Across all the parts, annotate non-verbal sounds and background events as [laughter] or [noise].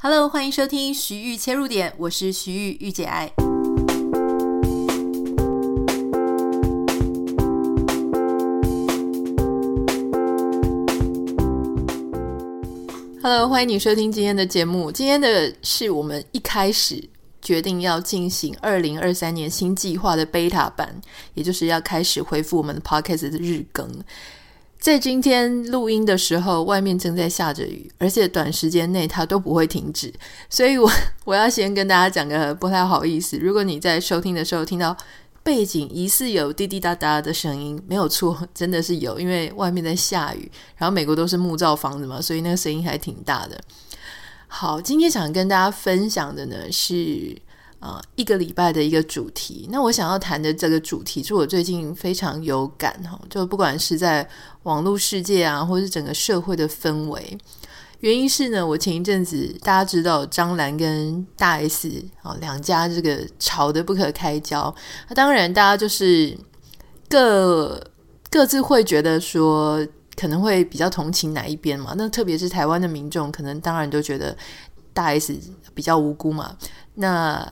Hello，欢迎收听徐玉切入点，我是徐玉玉姐爱。Hello，欢迎你收听今天的节目。今天的是我们一开始决定要进行二零二三年新计划的 beta 版，也就是要开始恢复我们的 podcast 的日更。在今天录音的时候，外面正在下着雨，而且短时间内它都不会停止，所以我 [laughs] 我要先跟大家讲个不太好意思。如果你在收听的时候听到背景疑似有滴滴答答的声音，没有错，真的是有，因为外面在下雨，然后美国都是木造房子嘛，所以那个声音还挺大的。好，今天想跟大家分享的呢是。啊，一个礼拜的一个主题。那我想要谈的这个主题，是我最近非常有感哈，就不管是在网络世界啊，或是整个社会的氛围。原因是呢，我前一阵子大家知道张兰跟大 S 啊两家这个吵得不可开交。那当然，大家就是各各自会觉得说可能会比较同情哪一边嘛。那特别是台湾的民众，可能当然都觉得大 S 比较无辜嘛。那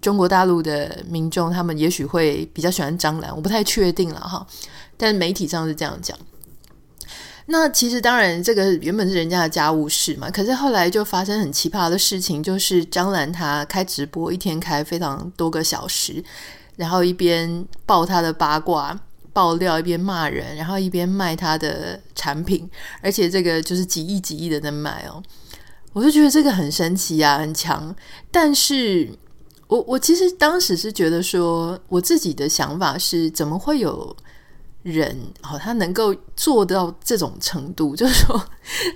中国大陆的民众，他们也许会比较喜欢张兰，我不太确定了哈。但媒体上是这样讲。那其实当然，这个原本是人家的家务事嘛。可是后来就发生很奇葩的事情，就是张兰她开直播，一天开非常多个小时，然后一边爆她的八卦爆料，一边骂人，然后一边卖她的产品，而且这个就是几亿几亿的在卖哦。我就觉得这个很神奇啊，很强，但是。我我其实当时是觉得说，我自己的想法是，怎么会有人哦，他能够做到这种程度？[laughs] 就是说，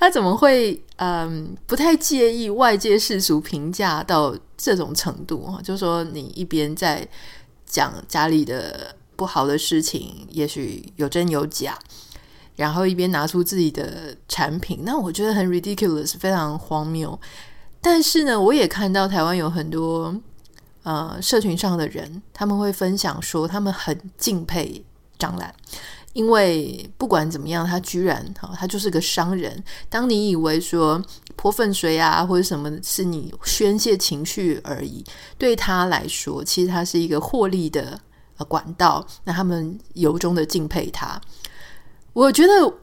他怎么会嗯不太介意外界世俗评价到这种程度？哈，就是说，你一边在讲家里的不好的事情，也许有真有假，然后一边拿出自己的产品，那我觉得很 ridiculous，非常荒谬。但是呢，我也看到台湾有很多。呃，社群上的人他们会分享说，他们很敬佩张兰，因为不管怎么样，他居然哈、哦，他就是个商人。当你以为说泼粪水啊或者什么是你宣泄情绪而已，对他来说，其实他是一个获利的管道。那他们由衷的敬佩他，我觉得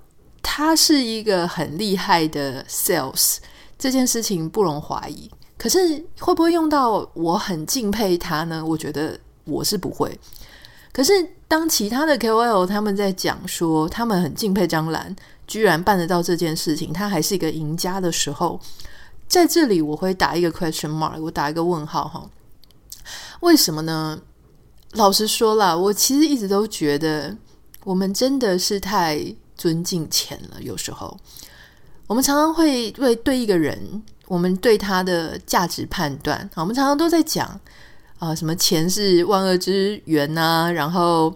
他是一个很厉害的 sales，这件事情不容怀疑。可是会不会用到我很敬佩他呢？我觉得我是不会。可是当其他的 KOL 他们在讲说他们很敬佩张兰，居然办得到这件事情，他还是一个赢家的时候，在这里我会打一个 question mark，我打一个问号哈。为什么呢？老实说啦，我其实一直都觉得我们真的是太尊敬钱了。有时候我们常常会为对一个人。我们对他的价值判断，我们常常都在讲啊、什么钱是万恶之源呐、然后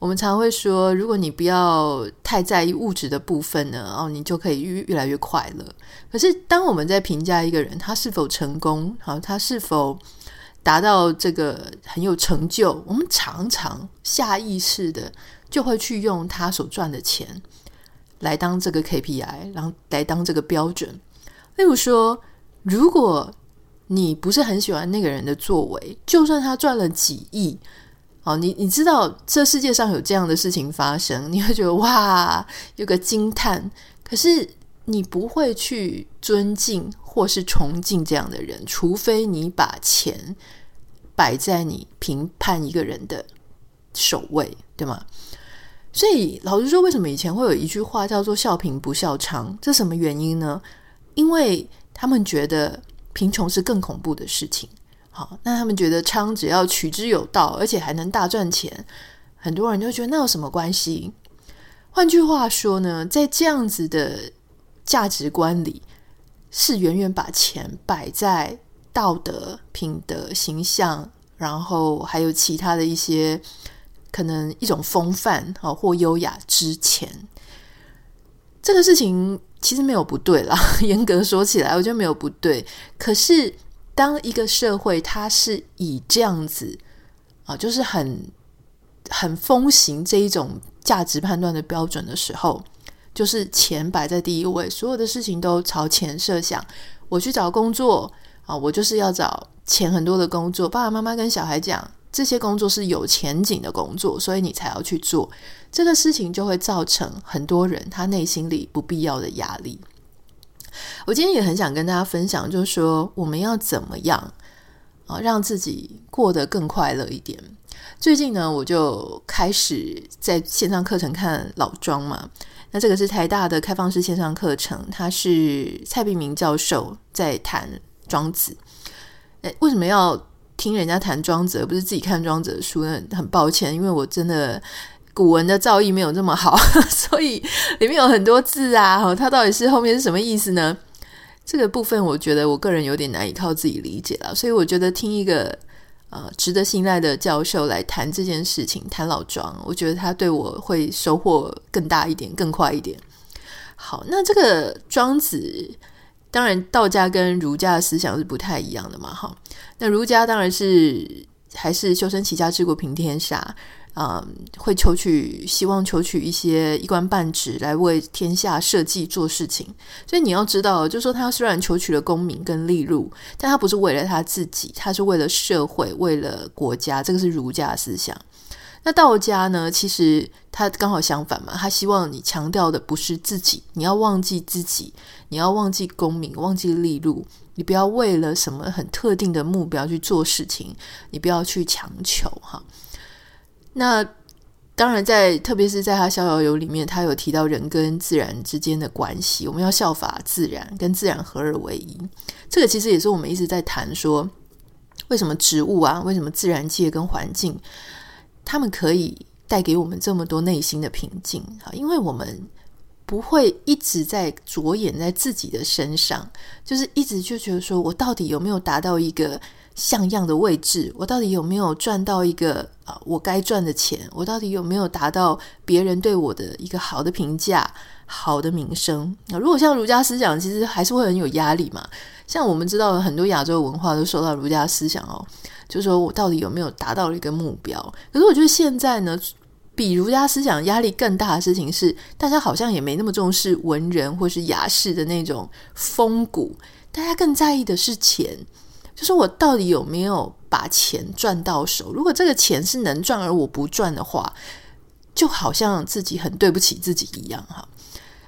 我们常常会说，如果你不要太在意物质的部分呢，哦，你就可以越越来越快乐。可是，当我们在评价一个人他是否成功，好，他是否达到这个很有成就，我们常常下意识的就会去用他所赚的钱来当这个 KPI，然后来当这个标准。例如说，如果你不是很喜欢那个人的作为，就算他赚了几亿，哦，你你知道这世界上有这样的事情发生，你会觉得哇，有个惊叹。可是你不会去尊敬或是崇敬这样的人，除非你把钱摆在你评判一个人的首位，对吗？所以老实说，为什么以前会有一句话叫做“笑贫不笑娼”？这什么原因呢？因为他们觉得贫穷是更恐怖的事情，好，那他们觉得娼只要取之有道，而且还能大赚钱，很多人就觉得那有什么关系？换句话说呢，在这样子的价值观里，是远远把钱摆在道德、品德、形象，然后还有其他的一些可能一种风范啊或优雅之前，这个事情。其实没有不对啦，[laughs] 严格说起来，我觉得没有不对。可是，当一个社会它是以这样子啊，就是很很风行这一种价值判断的标准的时候，就是钱摆在第一位，所有的事情都朝钱设想，我去找工作啊，我就是要找钱很多的工作。爸爸妈妈跟小孩讲，这些工作是有前景的工作，所以你才要去做。这个事情就会造成很多人他内心里不必要的压力。我今天也很想跟大家分享，就是说我们要怎么样啊，让自己过得更快乐一点。最近呢，我就开始在线上课程看老庄嘛。那这个是台大的开放式线上课程，他是蔡璧名教授在谈庄子。诶，为什么要听人家谈庄子，而不是自己看庄子的书呢？很抱歉，因为我真的古文的造诣没有这么好，[laughs] 所以里面有很多字啊，它到底是后面是什么意思呢？这个部分我觉得我个人有点难以靠自己理解了，所以我觉得听一个。呃，值得信赖的教授来谈这件事情，谈老庄，我觉得他对我会收获更大一点，更快一点。好，那这个庄子，当然道家跟儒家的思想是不太一样的嘛，哈。那儒家当然是还是修身齐家治国平天下。嗯，会求取，希望求取一些一官半职来为天下社稷做事情。所以你要知道，就说他虽然求取了功名跟利禄，但他不是为了他自己，他是为了社会，为了国家。这个是儒家思想。那道家呢？其实他刚好相反嘛，他希望你强调的不是自己，你要忘记自己，你要忘记功名，忘记利禄，你不要为了什么很特定的目标去做事情，你不要去强求哈。那当然在，特别是在他《逍遥游》里面，他有提到人跟自然之间的关系，我们要效法自然，跟自然合二为一。这个其实也是我们一直在谈说，为什么植物啊，为什么自然界跟环境，他们可以带给我们这么多内心的平静啊？因为我们不会一直在着眼在自己的身上，就是一直就觉得说我到底有没有达到一个。像样的位置，我到底有没有赚到一个啊我该赚的钱？我到底有没有达到别人对我的一个好的评价、好的名声？那如果像儒家思想，其实还是会很有压力嘛。像我们知道很多亚洲文化都受到儒家思想哦，就是说我到底有没有达到了一个目标？可是我觉得现在呢，比儒家思想压力更大的事情是，大家好像也没那么重视文人或是雅士的那种风骨，大家更在意的是钱。就是我到底有没有把钱赚到手？如果这个钱是能赚而我不赚的话，就好像自己很对不起自己一样哈。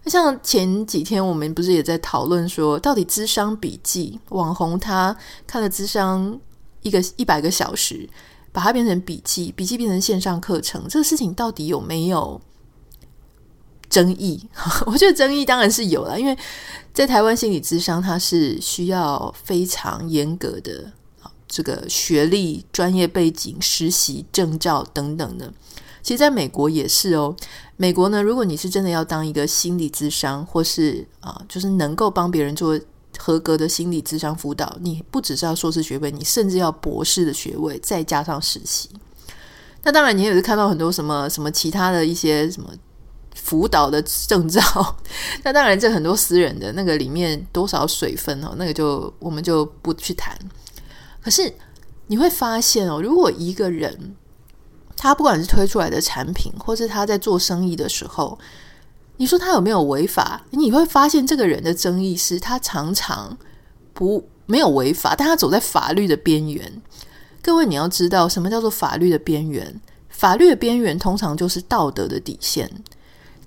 那像前几天我们不是也在讨论说，到底智商笔记网红他看了智商一个一百个小时，把它变成笔记，笔记变成线上课程，这个事情到底有没有争议？[laughs] 我觉得争议当然是有了，因为。在台湾心理咨商，它是需要非常严格的这个学历、专业背景、实习证照等等的。其实，在美国也是哦。美国呢，如果你是真的要当一个心理咨商，或是啊，就是能够帮别人做合格的心理咨商辅导，你不只是要硕士学位，你甚至要博士的学位，再加上实习。那当然，你也是看到很多什么什么其他的一些什么。辅导的证照，[laughs] 那当然这很多私人的那个里面多少水分哦，那个就我们就不去谈。可是你会发现哦，如果一个人他不管是推出来的产品，或是他在做生意的时候，你说他有没有违法？你会发现这个人的争议是他常常不没有违法，但他走在法律的边缘。各位你要知道，什么叫做法律的边缘？法律的边缘通常就是道德的底线。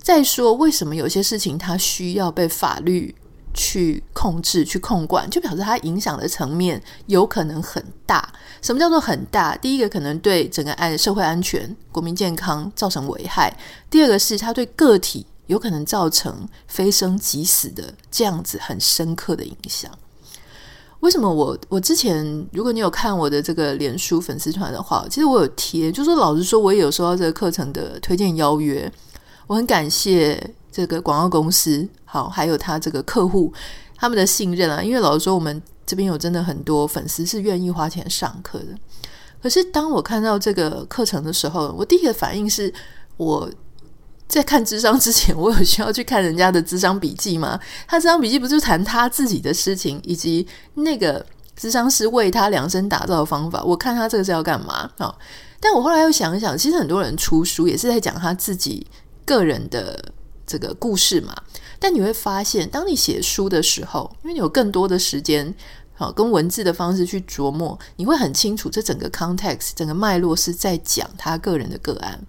再说，为什么有些事情它需要被法律去控制、去控管？就表示它影响的层面有可能很大。什么叫做很大？第一个可能对整个安社会安全、国民健康造成危害；第二个是它对个体有可能造成非生即死的这样子很深刻的影响。为什么我我之前，如果你有看我的这个脸书粉丝团的话，其实我有贴，就是老实说，我也有收到这个课程的推荐邀约。我很感谢这个广告公司，好，还有他这个客户他们的信任啊。因为老实说，我们这边有真的很多粉丝是愿意花钱上课的。可是当我看到这个课程的时候，我第一个反应是，我在看智商之前，我有需要去看人家的智商笔记吗？[laughs] 他智商笔记不是谈他自己的事情，以及那个智商师为他量身打造的方法。我看他这个是要干嘛？好，但我后来又想一想，其实很多人出书也是在讲他自己。个人的这个故事嘛，但你会发现，当你写书的时候，因为你有更多的时间，好跟文字的方式去琢磨，你会很清楚这整个 context、整个脉络是在讲他个人的个案。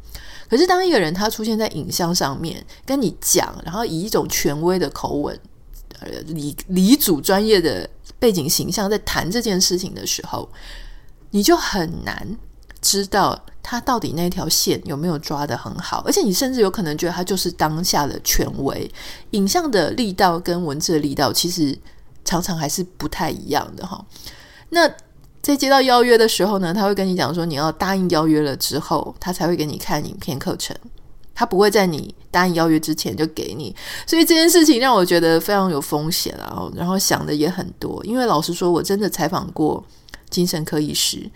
可是，当一个人他出现在影像上面跟你讲，然后以一种权威的口吻，呃，理理主专业的背景形象在谈这件事情的时候，你就很难知道他到底那条线有没有抓得很好，而且你甚至有可能觉得他就是当下的权威。影像的力道跟文字的力道其实常常还是不太一样的哈。那在接到邀约的时候呢，他会跟你讲说，你要答应邀约了之后，他才会给你看影片课程。他不会在你答应邀约之前就给你，所以这件事情让我觉得非常有风险，然后然后想的也很多。因为老实说，我真的采访过精神科医师，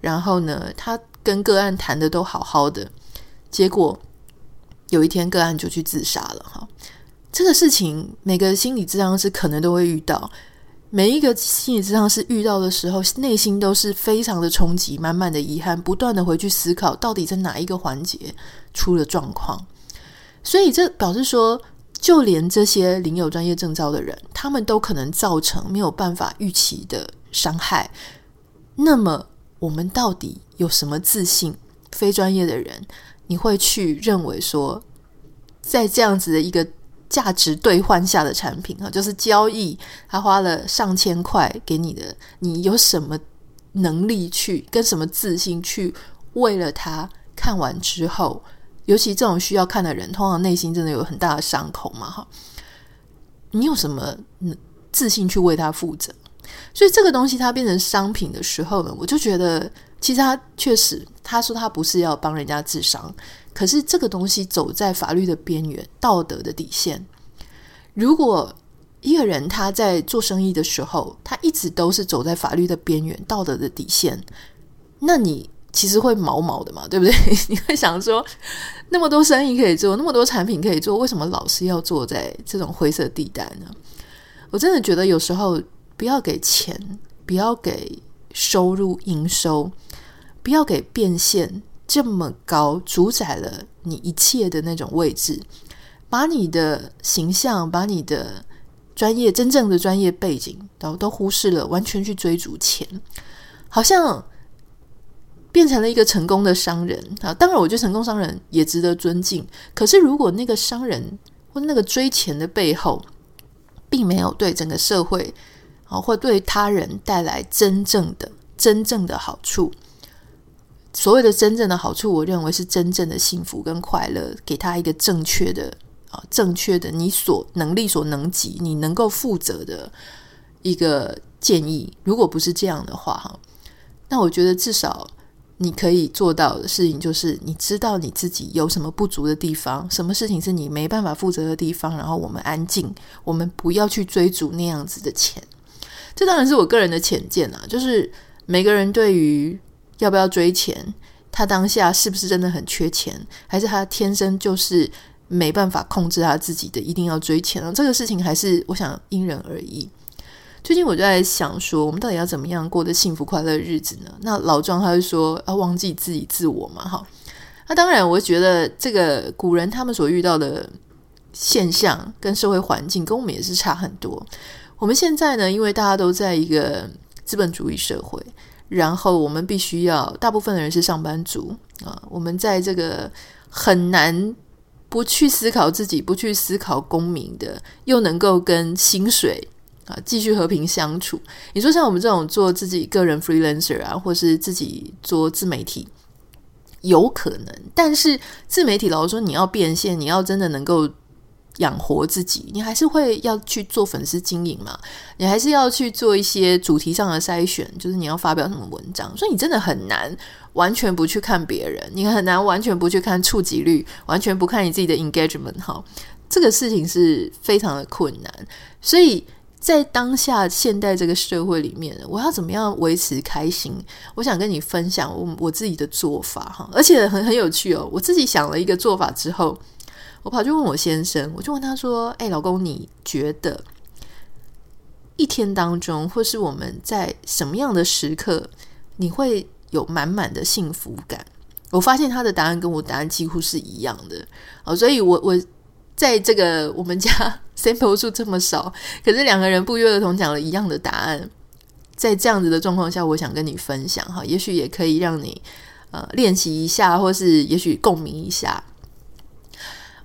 然后呢，他跟个案谈的都好好的，结果有一天个案就去自杀了。哈，这个事情每个心理治疗师可能都会遇到。每一个心理治疗师遇到的时候，内心都是非常的冲击，满满的遗憾，不断的回去思考，到底在哪一个环节出了状况。所以这表示说，就连这些领有专业证照的人，他们都可能造成没有办法预期的伤害。那么，我们到底有什么自信？非专业的人，你会去认为说，在这样子的一个。价值兑换下的产品啊，就是交易，他花了上千块给你的，你有什么能力去跟什么自信去为了他看完之后，尤其这种需要看的人，通常内心真的有很大的伤口嘛，哈，你有什么自信去为他负责？所以这个东西它变成商品的时候呢，我就觉得其实他确实，他说他不是要帮人家治伤。可是这个东西走在法律的边缘，道德的底线。如果一个人他在做生意的时候，他一直都是走在法律的边缘、道德的底线，那你其实会毛毛的嘛，对不对？[laughs] 你会想说，那么多生意可以做，那么多产品可以做，为什么老是要做在这种灰色地带呢？我真的觉得有时候不要给钱，不要给收入营收，不要给变现。这么高，主宰了你一切的那种位置，把你的形象，把你的专业，真正的专业背景都都忽视了，完全去追逐钱，好像变成了一个成功的商人啊！当然，我觉得成功商人也值得尊敬。可是，如果那个商人或那个追钱的背后，并没有对整个社会啊，会对他人带来真正的、真正的好处。所谓的真正的好处，我认为是真正的幸福跟快乐，给他一个正确的啊，正确的你所能力所能及，你能够负责的一个建议。如果不是这样的话，哈，那我觉得至少你可以做到的事情，就是你知道你自己有什么不足的地方，什么事情是你没办法负责的地方，然后我们安静，我们不要去追逐那样子的钱。这当然是我个人的浅见啊，就是每个人对于。要不要追钱？他当下是不是真的很缺钱？还是他天生就是没办法控制他自己的，一定要追钱呢？这个事情还是我想因人而异。最近我就在想说，我们到底要怎么样过得幸福快乐的日子呢？那老庄他就说要忘记自己自我嘛，哈。那当然，我觉得这个古人他们所遇到的现象跟社会环境跟我们也是差很多。我们现在呢，因为大家都在一个资本主义社会。然后我们必须要，大部分的人是上班族啊，我们在这个很难不去思考自己、不去思考公民的，又能够跟薪水啊继续和平相处。你说像我们这种做自己个人 freelancer 啊，或是自己做自媒体，有可能，但是自媒体老实说，你要变现，你要真的能够。养活自己，你还是会要去做粉丝经营嘛？你还是要去做一些主题上的筛选，就是你要发表什么文章。所以你真的很难完全不去看别人，你很难完全不去看触及率，完全不看你自己的 engagement。哈，这个事情是非常的困难。所以在当下现代这个社会里面，我要怎么样维持开心？我想跟你分享我我自己的做法哈，而且很很有趣哦。我自己想了一个做法之后。我跑去问我先生，我就问他说：“哎，老公，你觉得一天当中，或是我们在什么样的时刻，你会有满满的幸福感？”我发现他的答案跟我答案几乎是一样的。哦，所以我我在这个我们家 [laughs] sample 数这么少，可是两个人不约而同讲了一样的答案。在这样子的状况下，我想跟你分享哈，也许也可以让你呃练习一下，或是也许共鸣一下。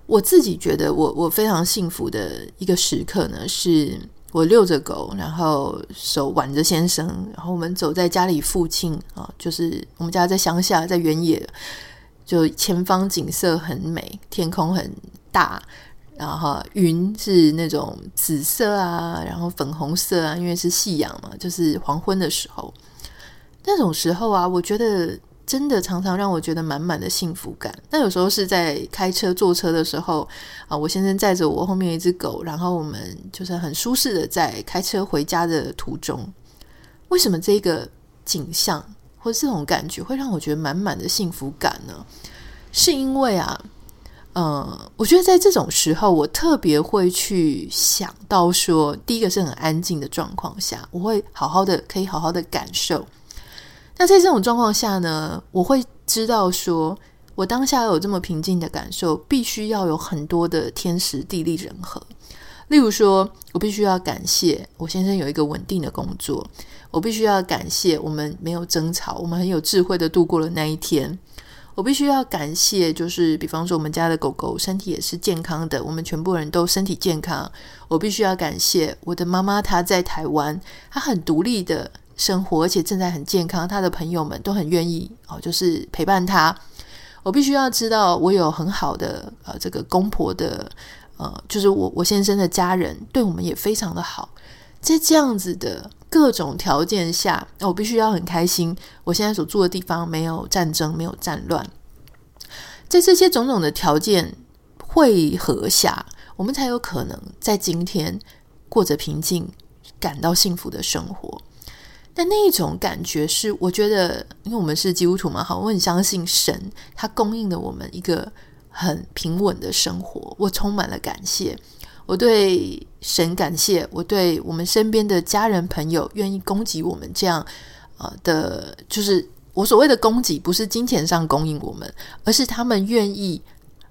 我自己觉得我我非常幸福的一个时刻呢，是我遛着狗，然后手挽着先生，然后我们走在家里附近啊，就是我们家在乡下，在原野，就前方景色很美，天空很大。然后云是那种紫色啊，然后粉红色啊，因为是夕阳嘛，就是黄昏的时候。那种时候啊，我觉得真的常常让我觉得满满的幸福感。那有时候是在开车坐车的时候啊，我先生载着我后面一只狗，然后我们就是很舒适的在开车回家的途中。为什么这个景象或这种感觉会让我觉得满满的幸福感呢？是因为啊。嗯，我觉得在这种时候，我特别会去想到说，第一个是很安静的状况下，我会好好的，可以好好的感受。那在这种状况下呢，我会知道说，我当下有这么平静的感受，必须要有很多的天时地利人和。例如说，我必须要感谢我先生有一个稳定的工作，我必须要感谢我们没有争吵，我们很有智慧的度过了那一天。我必须要感谢，就是比方说我们家的狗狗身体也是健康的，我们全部人都身体健康。我必须要感谢我的妈妈，她在台湾，她很独立的生活，而且正在很健康。他的朋友们都很愿意哦，就是陪伴他。我必须要知道，我有很好的呃这个公婆的呃，就是我我先生的家人对我们也非常的好。在这样子的各种条件下，我必须要很开心。我现在所住的地方没有战争，没有战乱。在这些种种的条件汇合下，我们才有可能在今天过着平静、感到幸福的生活。但那一种感觉是，我觉得，因为我们是基督徒嘛，好，我很相信神，他供应了我们一个很平稳的生活。我充满了感谢。我对神感谢，我对我们身边的家人朋友愿意供给我们这样呃的，就是我所谓的供给，不是金钱上供应我们，而是他们愿意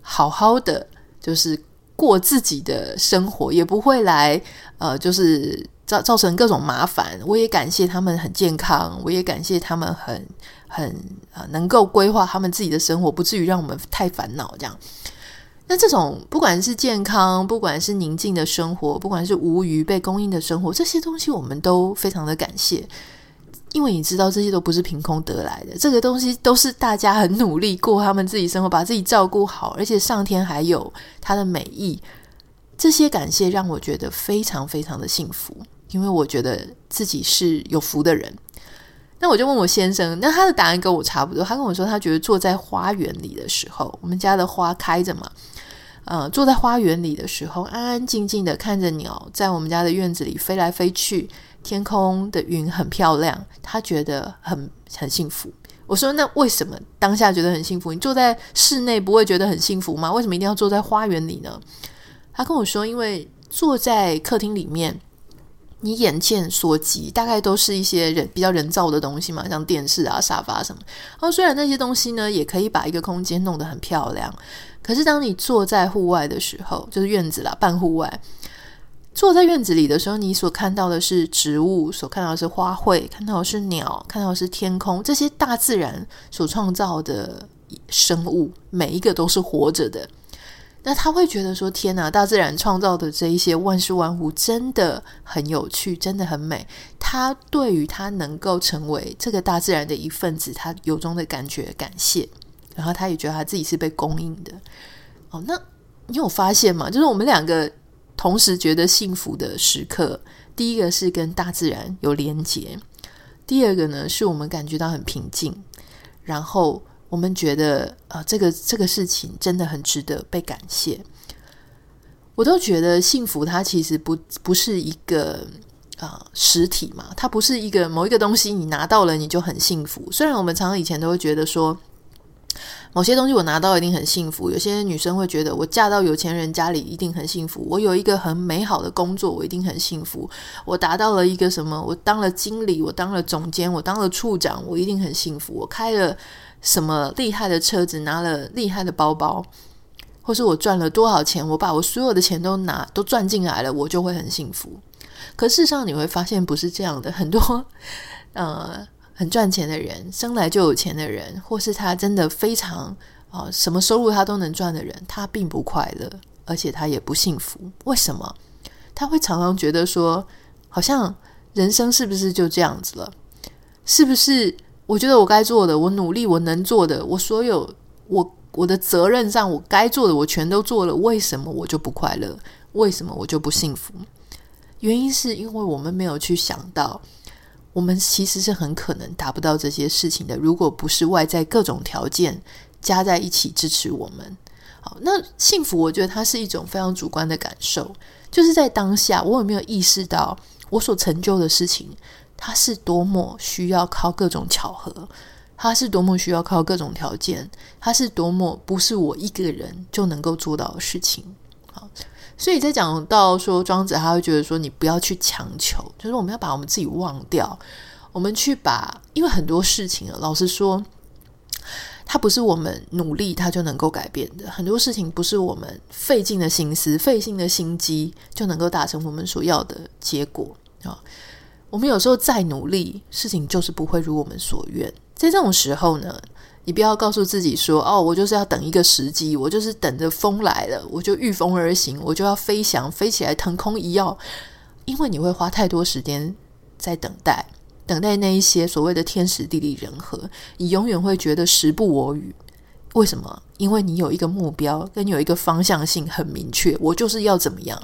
好好的，就是过自己的生活，也不会来呃，就是造造成各种麻烦。我也感谢他们很健康，我也感谢他们很很啊能够规划他们自己的生活，不至于让我们太烦恼这样。那这种不管是健康，不管是宁静的生活，不管是无余被供应的生活，这些东西我们都非常的感谢，因为你知道这些都不是凭空得来的，这个东西都是大家很努力过他们自己生活，把自己照顾好，而且上天还有他的美意。这些感谢让我觉得非常非常的幸福，因为我觉得自己是有福的人。那我就问我先生，那他的答案跟我差不多，他跟我说他觉得坐在花园里的时候，我们家的花开着嘛。呃，坐在花园里的时候，安安静静的看着鸟在我们家的院子里飞来飞去，天空的云很漂亮，他觉得很很幸福。我说，那为什么当下觉得很幸福？你坐在室内不会觉得很幸福吗？为什么一定要坐在花园里呢？他跟我说，因为坐在客厅里面，你眼见所及，大概都是一些人比较人造的东西嘛，像电视啊、沙发什么。然后虽然那些东西呢，也可以把一个空间弄得很漂亮。可是，当你坐在户外的时候，就是院子啦，半户外，坐在院子里的时候，你所看到的是植物，所看到的是花卉，看到的是鸟，看到的是天空，这些大自然所创造的 [sniffs] 生物，每一个都是活着的。那他会觉得说：“天哪，大自然创造的这一些万事万物真的很有趣，真的很美。”他对于他能够成为这个大自然的一份子，他由衷的感觉感谢。然后他也觉得他自己是被供应的哦。那你有发现吗？就是我们两个同时觉得幸福的时刻，第一个是跟大自然有连结，第二个呢是我们感觉到很平静，然后我们觉得啊、这个这个事情真的很值得被感谢。我都觉得幸福它其实不不是一个啊、实体嘛，它不是一个某一个东西你拿到了你就很幸福。虽然我们常常以前都会觉得说。某些东西我拿到一定很幸福。有些女生会觉得，我嫁到有钱人家里一定很幸福。我有一个很美好的工作，我一定很幸福。我达到了一个什么？我当了经理，我当了总监，我当了处长，我一定很幸福。我开了什么厉害的车子，拿了厉害的包包。或是我赚了多少钱，我把我所有的钱都拿都赚进来了，我就会很幸福。可事实上你会发现不是这样的，很多 [laughs] 呃很赚钱的人，生来就有钱的人，或是他真的非常啊、什么收入他都能赚的人，他并不快乐，而且他也不幸福。为什么？他会常常觉得说，好像人生是不是就这样子了？是不是？我觉得我该做的，我努力，我能做的，我所有我我的责任上，我该做的，我全都做了。为什么我就不快乐？为什么我就不幸福？原因是因为我们没有去想到，我们其实是很可能达不到这些事情的。如果不是外在各种条件加在一起支持我们，好，那幸福，我觉得它是一种非常主观的感受，就是在当下，我有没有意识到我所成就的事情，他是多么需要靠各种巧合，他是多么需要靠各种条件，他是多么不是我一个人就能够做到的事情。好。所以在讲到说庄子，他会觉得说，你不要去强求，就是我们要把我们自己忘掉，我们去把，因为很多事情啊，老实说，它不是我们努力它就能够改变的，很多事情不是我们费尽的心思、费尽的心机就能够达成我们所要的结果啊。我们有时候再努力，事情就是不会如我们所愿。在这种时候呢，你不要告诉自己说：“哦，我就是要等一个时机，我就是等着风来了，我就御风而行，我就要飞翔，飞起来腾空一跃。”因为你会花太多时间在等待，等待那一些所谓的天时地利人和，你永远会觉得时不我与。为什么？因为你有一个目标，跟有一个方向性很明确，我就是要怎么样。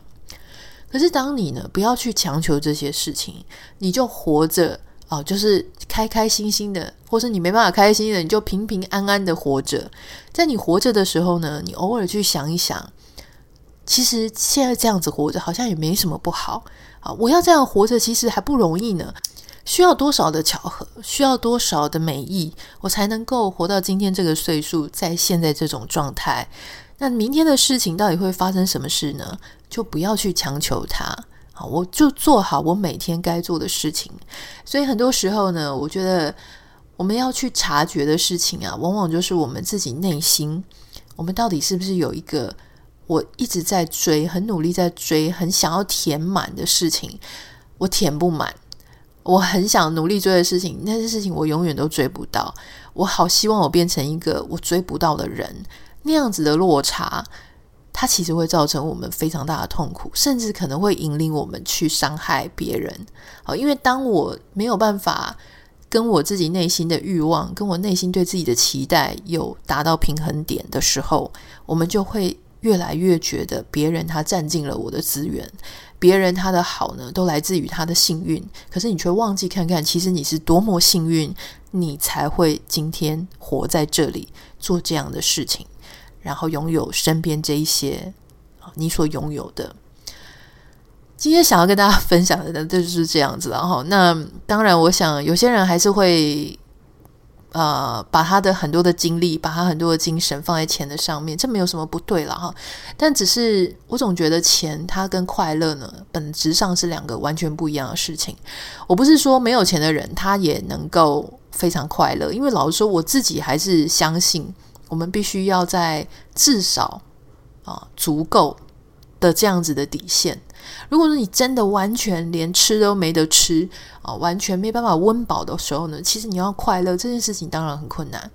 可是当你呢，不要去强求这些事情，你就活着。哦，就是开开心心的，或是你没办法开心的，你就平平安安的活着。在你活着的时候呢，你偶尔去想一想，其实现在这样子活着好像也没什么不好啊。我要这样活着，其实还不容易呢。需要多少的巧合，需要多少的美意，我才能够活到今天这个岁数，在现在这种状态。那明天的事情到底会发生什么事呢？就不要去强求它。好我就做好我每天该做的事情，所以很多时候呢，我觉得我们要去察觉的事情啊，往往就是我们自己内心，我们到底是不是有一个我一直在追、很努力在追、很想要填满的事情，我填不满，我很想努力追的事情，那些事情我永远都追不到，我好希望我变成一个我追不到的人，那样子的落差。它其实会造成我们非常大的痛苦，甚至可能会引领我们去伤害别人。好，因为当我没有办法跟我自己内心的欲望，跟我内心对自己的期待有达到平衡点的时候，我们就会越来越觉得别人他占尽了我的资源，别人他的好呢都来自于他的幸运。可是你却忘记看看，其实你是多么幸运，你才会今天活在这里做这样的事情。然后拥有身边这一些你所拥有的。今天想要跟大家分享的呢，就是这样子。然后，那当然，我想有些人还是会呃，把他的很多的精力，把他很多的精神放在钱的上面，这没有什么不对了哈。但只是我总觉得钱，它跟快乐呢，本质上是两个完全不一样的事情。我不是说没有钱的人他也能够非常快乐，因为老实说，我自己还是相信。我们必须要在至少啊足够的这样子的底线。如果说你真的完全连吃都没得吃啊，完全没办法温饱的时候呢，其实你要快乐这件事情当然很困难。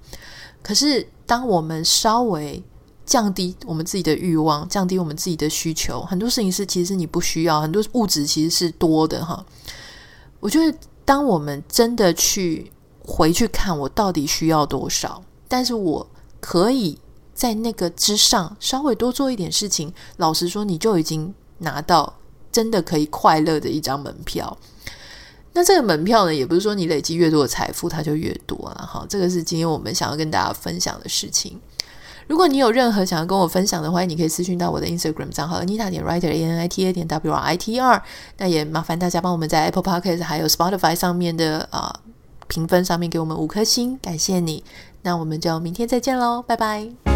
可是当我们稍微降低我们自己的欲望，降低我们自己的需求，很多事情是其实你不需要，很多物质其实是多的哈。我觉得当我们真的去回去看我到底需要多少，但是我。可以在那个之上稍微多做一点事情，老实说，你就已经拿到真的可以快乐的一张门票。那这个门票呢，也不是说你累积越多的财富，它就越多了哈。这个是今天我们想要跟大家分享的事情。如果你有任何想要跟我分享的话，你可以私讯到我的 Instagram 账号 Anita 点 Writer A N I T A 点 W R I T R。那也麻烦大家帮我们在 Apple Podcast 还有 Spotify 上面的啊、评分上面给我们五颗星，感谢你。那我们就明天再见喽，拜拜。